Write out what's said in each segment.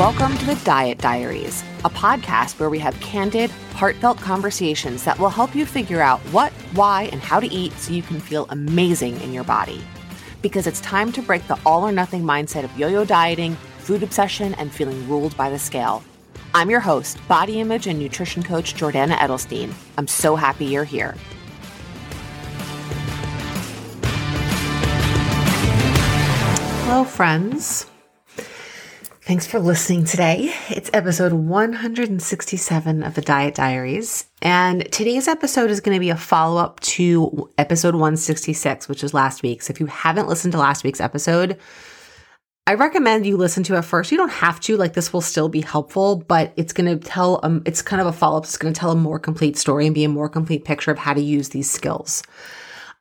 Welcome to the Diet Diaries, a podcast where we have candid, heartfelt conversations that will help you figure out what, why, and how to eat so you can feel amazing in your body. Because it's time to break the all or nothing mindset of yo yo dieting, food obsession, and feeling ruled by the scale. I'm your host, body image and nutrition coach Jordana Edelstein. I'm so happy you're here. Hello, friends. Thanks for listening today. It's episode 167 of the Diet Diaries. And today's episode is going to be a follow up to episode 166, which was last week. So if you haven't listened to last week's episode, I recommend you listen to it first. You don't have to, like, this will still be helpful, but it's going to tell, um, it's kind of a follow up. It's going to tell a more complete story and be a more complete picture of how to use these skills.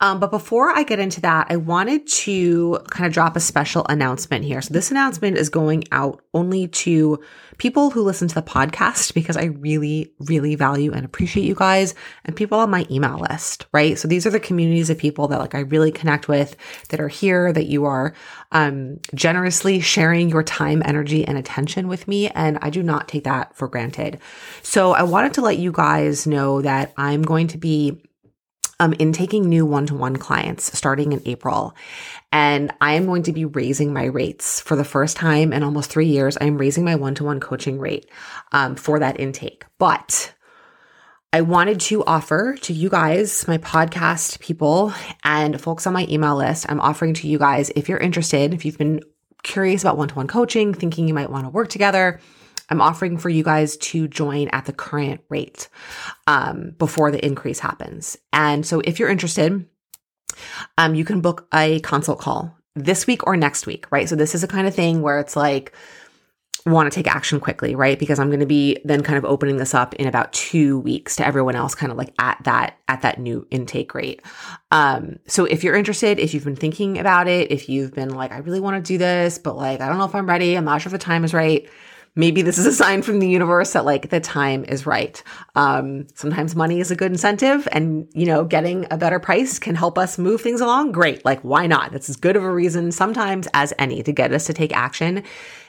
Um, but before I get into that, I wanted to kind of drop a special announcement here. So this announcement is going out only to people who listen to the podcast because I really, really value and appreciate you guys and people on my email list, right? So these are the communities of people that like I really connect with that are here, that you are um, generously sharing your time, energy, and attention with me. And I do not take that for granted. So I wanted to let you guys know that I'm going to be um, in taking new one to one clients starting in April. And I am going to be raising my rates for the first time in almost three years. I am raising my one to one coaching rate um, for that intake. But I wanted to offer to you guys, my podcast people, and folks on my email list, I'm offering to you guys, if you're interested, if you've been curious about one to one coaching, thinking you might want to work together, I'm offering for you guys to join at the current rate um, before the increase happens. And so if you're interested, um, you can book a consult call this week or next week, right? So this is a kind of thing where it's like, want to take action quickly, right? Because I'm going to be then kind of opening this up in about two weeks to everyone else, kind of like at that at that new intake rate. Um, so if you're interested, if you've been thinking about it, if you've been like, I really want to do this, but like I don't know if I'm ready, I'm not sure if the time is right maybe this is a sign from the universe that like the time is right. Um, sometimes money is a good incentive and, you know, getting a better price can help us move things along. Great. Like, why not? That's as good of a reason sometimes as any to get us to take action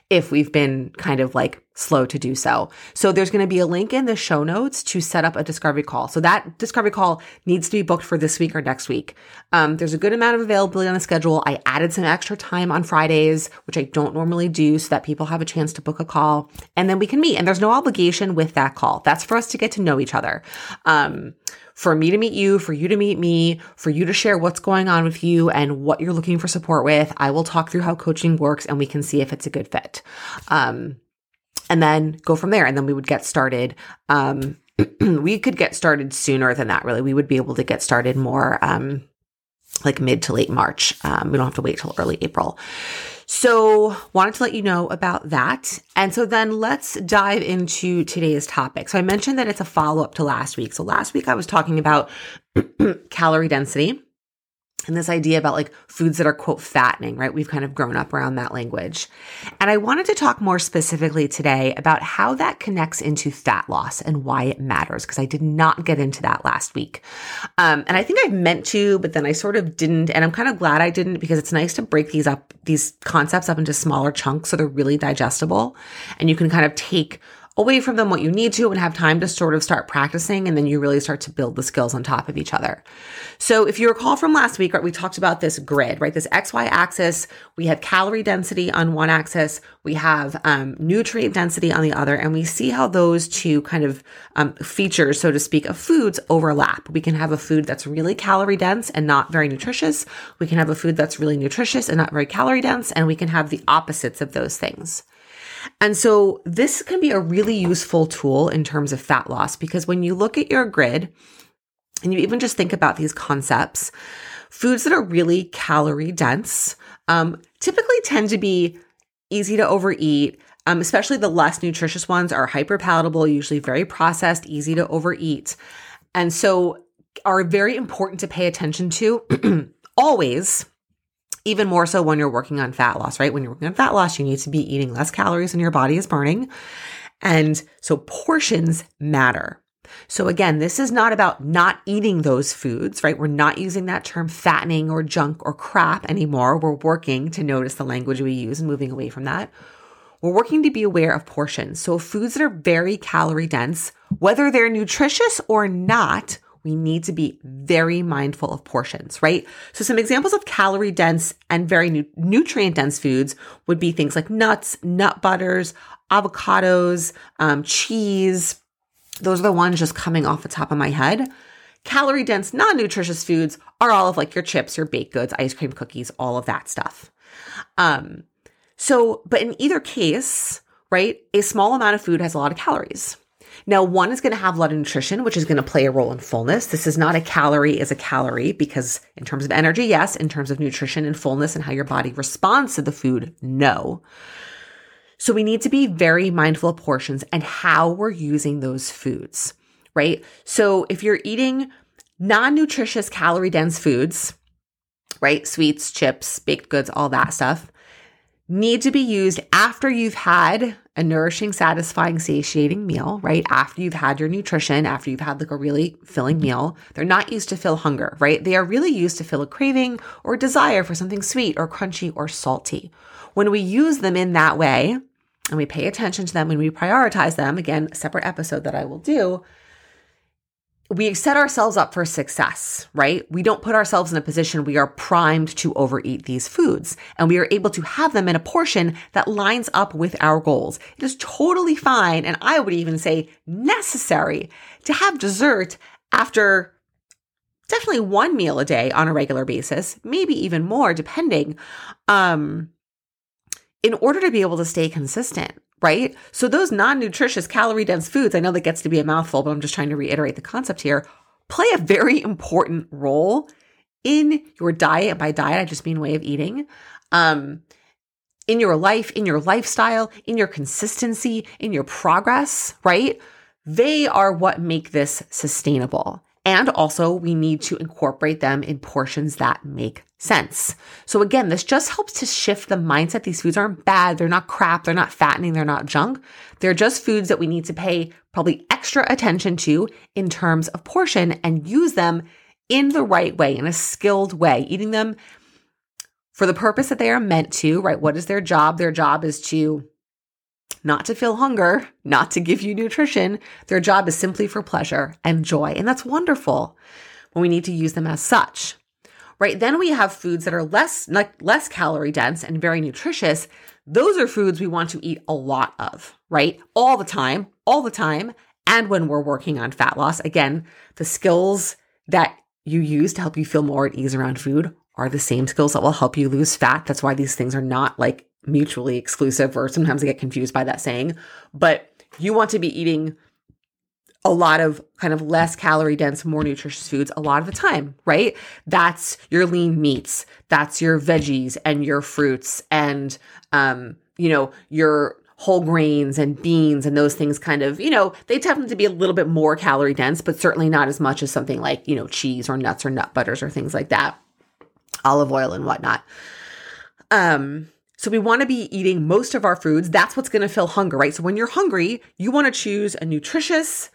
if we've been kind of like slow to do so. So there's going to be a link in the show notes to set up a discovery call. So that discovery call needs to be booked for this week or next week. Um, there's a good amount of availability on the schedule. I added some extra time on Fridays, which I don't normally do so that people have a chance to book a call and then we can meet. And there's no obligation with that call. That's for us to get to know each other. Um, for me to meet you, for you to meet me, for you to share what's going on with you and what you're looking for support with. I will talk through how coaching works and we can see if it's a good fit. Um, and then go from there. And then we would get started. Um, we could get started sooner than that, really. We would be able to get started more, um, like mid to late March. Um, we don't have to wait till early April. So, wanted to let you know about that. And so then let's dive into today's topic. So, I mentioned that it's a follow up to last week. So, last week I was talking about calorie density and this idea about like foods that are quote fattening, right? We've kind of grown up around that language. And I wanted to talk more specifically today about how that connects into fat loss and why it matters, because I did not get into that last week. Um, and I think I meant to, but then I sort of didn't. And I'm kind of glad I didn't because it's nice to break these up, these concepts up into smaller chunks so they're really digestible and you can kind of take away from them what you need to and have time to sort of start practicing. And then you really start to build the skills on top of each other. So if you recall from last week, right, we talked about this grid, right? This XY axis, we have calorie density on one axis, we have um, nutrient density on the other, and we see how those two kind of um, features, so to speak, of foods overlap. We can have a food that's really calorie dense and not very nutritious. We can have a food that's really nutritious and not very calorie dense, and we can have the opposites of those things. And so this can be a really useful tool in terms of fat loss because when you look at your grid and you even just think about these concepts, foods that are really calorie dense um, typically tend to be easy to overeat. Um, especially the less nutritious ones are hyper palatable, usually very processed, easy to overeat. And so are very important to pay attention to always even more so when you're working on fat loss, right? When you're working on fat loss, you need to be eating less calories than your body is burning. And so portions matter. So again, this is not about not eating those foods, right? We're not using that term fattening or junk or crap anymore. We're working to notice the language we use and moving away from that. we're working to be aware of portions. So foods that are very calorie dense, whether they're nutritious or not, we need to be very mindful of portions, right? So some examples of calorie dense and very nu- nutrient dense foods would be things like nuts, nut butters, avocados, um, cheese. Those are the ones just coming off the top of my head. Calorie dense, non nutritious foods are all of like your chips, your baked goods, ice cream, cookies, all of that stuff. Um, so, but in either case, right, a small amount of food has a lot of calories. Now, one is going to have a lot of nutrition, which is going to play a role in fullness. This is not a calorie is a calorie because in terms of energy, yes. In terms of nutrition and fullness and how your body responds to the food, no. So we need to be very mindful of portions and how we're using those foods, right? So if you're eating non-nutritious calorie dense foods, right? Sweets, chips, baked goods, all that stuff need to be used after you've had a nourishing, satisfying, satiating meal, right? After you've had your nutrition, after you've had like a really filling meal. They're not used to fill hunger, right? They are really used to fill a craving or desire for something sweet or crunchy or salty. When we use them in that way and we pay attention to them and we prioritize them, again, separate episode that I will do, we set ourselves up for success, right? We don't put ourselves in a position we are primed to overeat these foods and we are able to have them in a portion that lines up with our goals. It is totally fine. And I would even say necessary to have dessert after definitely one meal a day on a regular basis, maybe even more depending, um, in order to be able to stay consistent right? So those non-nutritious calorie dense foods, I know that gets to be a mouthful, but I'm just trying to reiterate the concept here, play a very important role in your diet. By diet, I just mean way of eating. Um, in your life, in your lifestyle, in your consistency, in your progress, right? They are what make this sustainable. And also, we need to incorporate them in portions that make sense. So, again, this just helps to shift the mindset. These foods aren't bad. They're not crap. They're not fattening. They're not junk. They're just foods that we need to pay probably extra attention to in terms of portion and use them in the right way, in a skilled way, eating them for the purpose that they are meant to, right? What is their job? Their job is to not to feel hunger, not to give you nutrition. Their job is simply for pleasure and joy. And that's wonderful when we need to use them as such. Right. Then we have foods that are less, like less calorie dense and very nutritious. Those are foods we want to eat a lot of, right? All the time, all the time. And when we're working on fat loss, again, the skills that you use to help you feel more at ease around food are the same skills that will help you lose fat. That's why these things are not like mutually exclusive, or sometimes I get confused by that saying, but you want to be eating a lot of kind of less calorie dense, more nutritious foods a lot of the time, right? That's your lean meats, that's your veggies and your fruits and, um, you know, your whole grains and beans and those things kind of, you know, they tend to be a little bit more calorie dense, but certainly not as much as something like, you know, cheese or nuts or nut butters or things like that, olive oil and whatnot. Um, so we want to be eating most of our foods. That's what's going to fill hunger, right? So when you're hungry, you want to choose a nutritious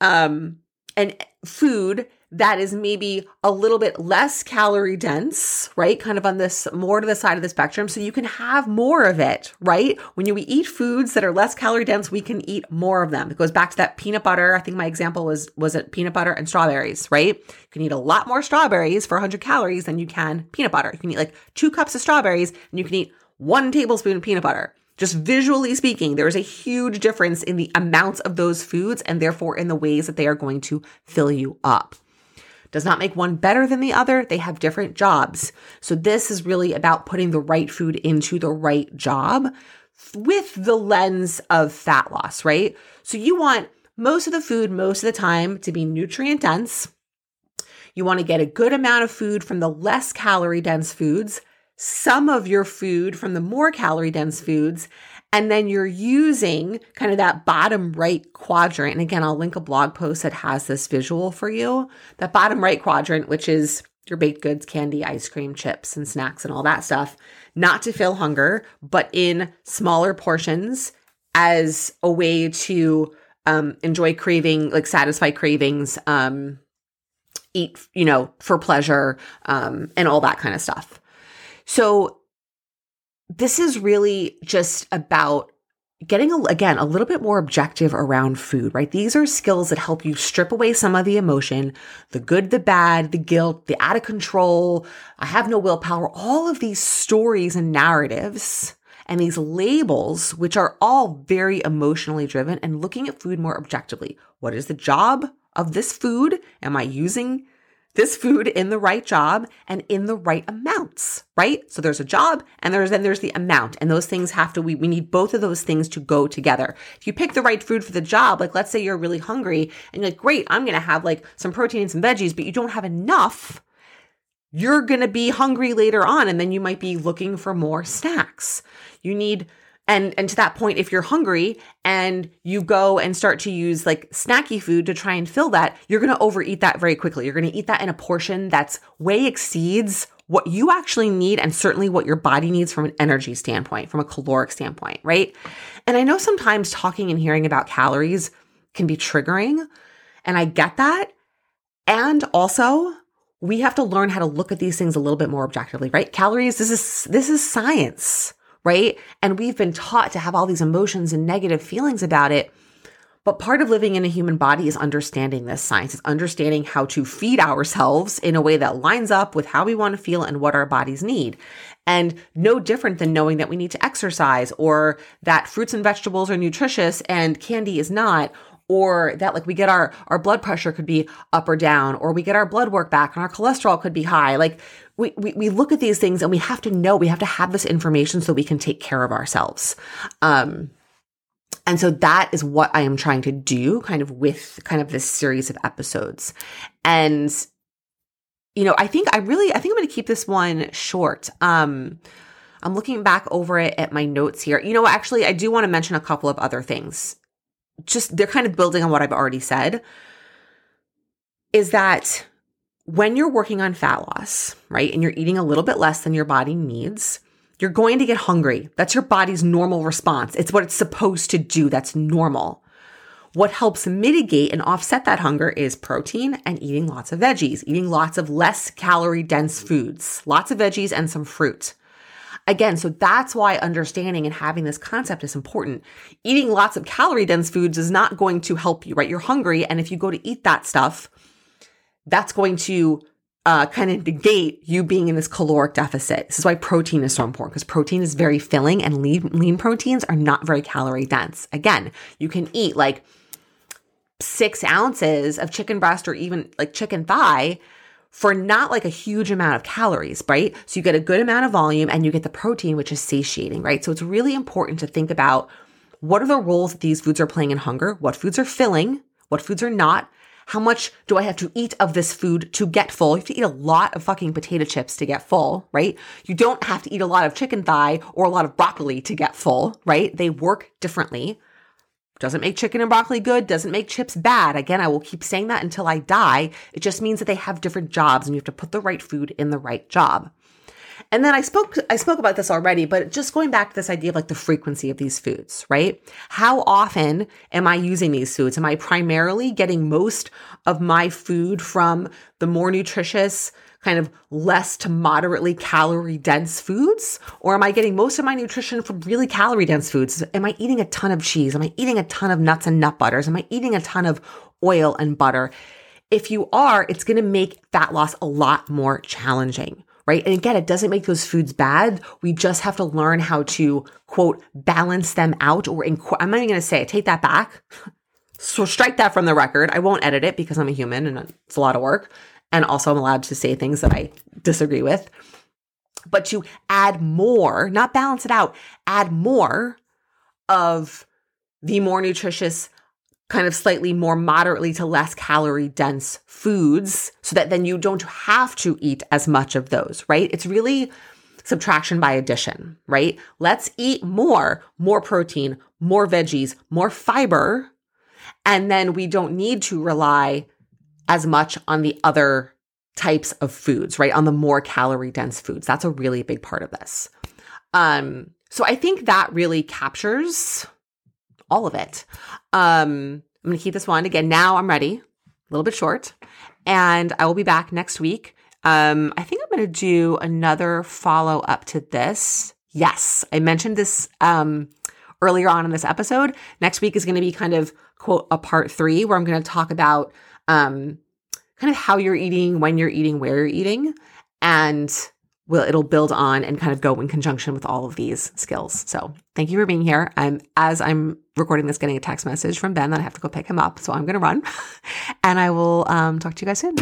um and food that is maybe a little bit less calorie dense, right? Kind of on this more to the side of the spectrum. So you can have more of it, right? When you eat foods that are less calorie dense, we can eat more of them. It goes back to that peanut butter. I think my example was, was it peanut butter and strawberries, right? You can eat a lot more strawberries for 100 calories than you can peanut butter. You can eat like two cups of strawberries and you can eat one tablespoon of peanut butter. Just visually speaking, there is a huge difference in the amounts of those foods and therefore in the ways that they are going to fill you up. Does not make one better than the other. They have different jobs. So this is really about putting the right food into the right job with the lens of fat loss, right? So you want most of the food most of the time to be nutrient dense. You want to get a good amount of food from the less calorie dense foods some of your food from the more calorie dense foods. And then you're using kind of that bottom right quadrant. And again, I'll link a blog post that has this visual for you. That bottom right quadrant, which is your baked goods, candy, ice cream, chips, and snacks, and all that stuff, not to feel hunger, but in smaller portions as a way to um, enjoy craving, like satisfy cravings, um, eat, you know, for pleasure, um, and all that kind of stuff. So this is really just about getting a, again a little bit more objective around food, right? These are skills that help you strip away some of the emotion, the good, the bad, the guilt, the out of control, I have no willpower, all of these stories and narratives and these labels, which are all very emotionally driven and looking at food more objectively. What is the job of this food? Am I using this food in the right job and in the right amounts, right? So there's a job and there's then there's the amount and those things have to we we need both of those things to go together. If you pick the right food for the job, like let's say you're really hungry and you're like, "Great, I'm to have like some protein and some veggies," but you don't have enough, you're to be hungry later on and then you might be looking for more snacks. You need and and to that point if you're hungry and you go and start to use like snacky food to try and fill that you're going to overeat that very quickly. You're going to eat that in a portion that's way exceeds what you actually need and certainly what your body needs from an energy standpoint from a caloric standpoint right? And i know sometimes talking and hearing about calories can be triggering and i get that. And also we have to learn how to look at these things a little bit more objectively right? Calories this is this is science right? And we've been taught to have all these emotions and negative feelings about it. But part of living in a human body is understanding this science, is understanding how to feed ourselves in a way that lines up with how we want to feel and what our bodies need. And no different than knowing that we need to exercise or that fruits and vegetables are nutritious and candy is not, or that like we get our our blood pressure could be up or down or we get our blood work back and our cholesterol could be high. Like we, we, we look at these things and we have to know we have to have this information so we can take care of ourselves. Um and so that is what i am trying to do kind of with kind of this series of episodes. And you know i think i really i think i'm going to keep this one short. Um i'm looking back over it at my notes here. You know actually i do want to mention a couple of other things just they're kind of building on what I've already said is that when you're working on fat loss, right, and you're eating a little bit less than your body needs, you're going to get hungry. That's your body's normal response. It's what it's supposed to do. That's normal. What helps mitigate and offset that hunger is protein and eating lots of veggies, eating lots of less calorie dense foods, lots of veggies and some fruit. Again, so that's why understanding and having this concept is important. Eating lots of calorie dense foods is not going to help you, right? You're hungry. And if you go to eat that stuff, that's going to uh, kind of negate you being in this caloric deficit. This is why protein is so important because protein is very filling and lean, lean proteins are not very calorie dense. Again, you can eat like six ounces of chicken breast or even like chicken thigh for not like a huge amount of calories, right? So you get a good amount of volume and you get the protein, which is satiating, right? So it's really important to think about what are the roles that these foods are playing in hunger? What foods are filling? What foods are not? How much do I have to eat of this food to get full? You have to eat a lot of fucking potato chips to get full, right? You don't have to eat a lot of chicken thigh or a lot of broccoli to get full, right? They work differently. Doesn't make chicken and broccoli good, doesn't make chips bad. Again, I will keep saying that until I die. It just means that they have different jobs and you have to put the right food in the right job. And then I spoke I spoke about this already, but just going back to this idea of like the frequency of these foods, right? How often am I using these foods? Am I primarily getting most of my food from the more nutritious kind of less to moderately calorie dense foods? Or am I getting most of my nutrition from really calorie dense foods? Am I eating a ton of cheese? Am I eating a ton of nuts and nut butters? Am I eating a ton of oil and butter? If you are, it's going to make fat loss a lot more challenging right? And again, it doesn't make those foods bad. We just have to learn how to quote balance them out or inc- I'm not even going to say it. Take that back. So strike that from the record. I won't edit it because I'm a human and it's a lot of work. And also, I'm allowed to say things that I disagree with. But to add more, not balance it out, add more of the more nutritious, kind of slightly more moderately to less calorie dense foods so that then you don't have to eat as much of those, right? It's really subtraction by addition, right? Let's eat more, more protein, more veggies, more fiber. And then we don't need to rely as much on the other types of foods, right? On the more calorie dense foods. That's a really big part of this. Um, so I think that really captures all of it. Um, I'm going to keep this one again. Now I'm ready, a little bit short, and I will be back next week. Um, I think I'm going to do another follow up to this. Yes, I mentioned this um, earlier on in this episode. Next week is going to be kind of quote a part three where I'm going to talk about um, kind of how you're eating, when you're eating, where you're eating, and will it'll build on and kind of go in conjunction with all of these skills. So thank you for being here. I'm as I'm recording this, getting a text message from Ben that I have to go pick him up. So I'm to run, and I will um, talk to you guys soon.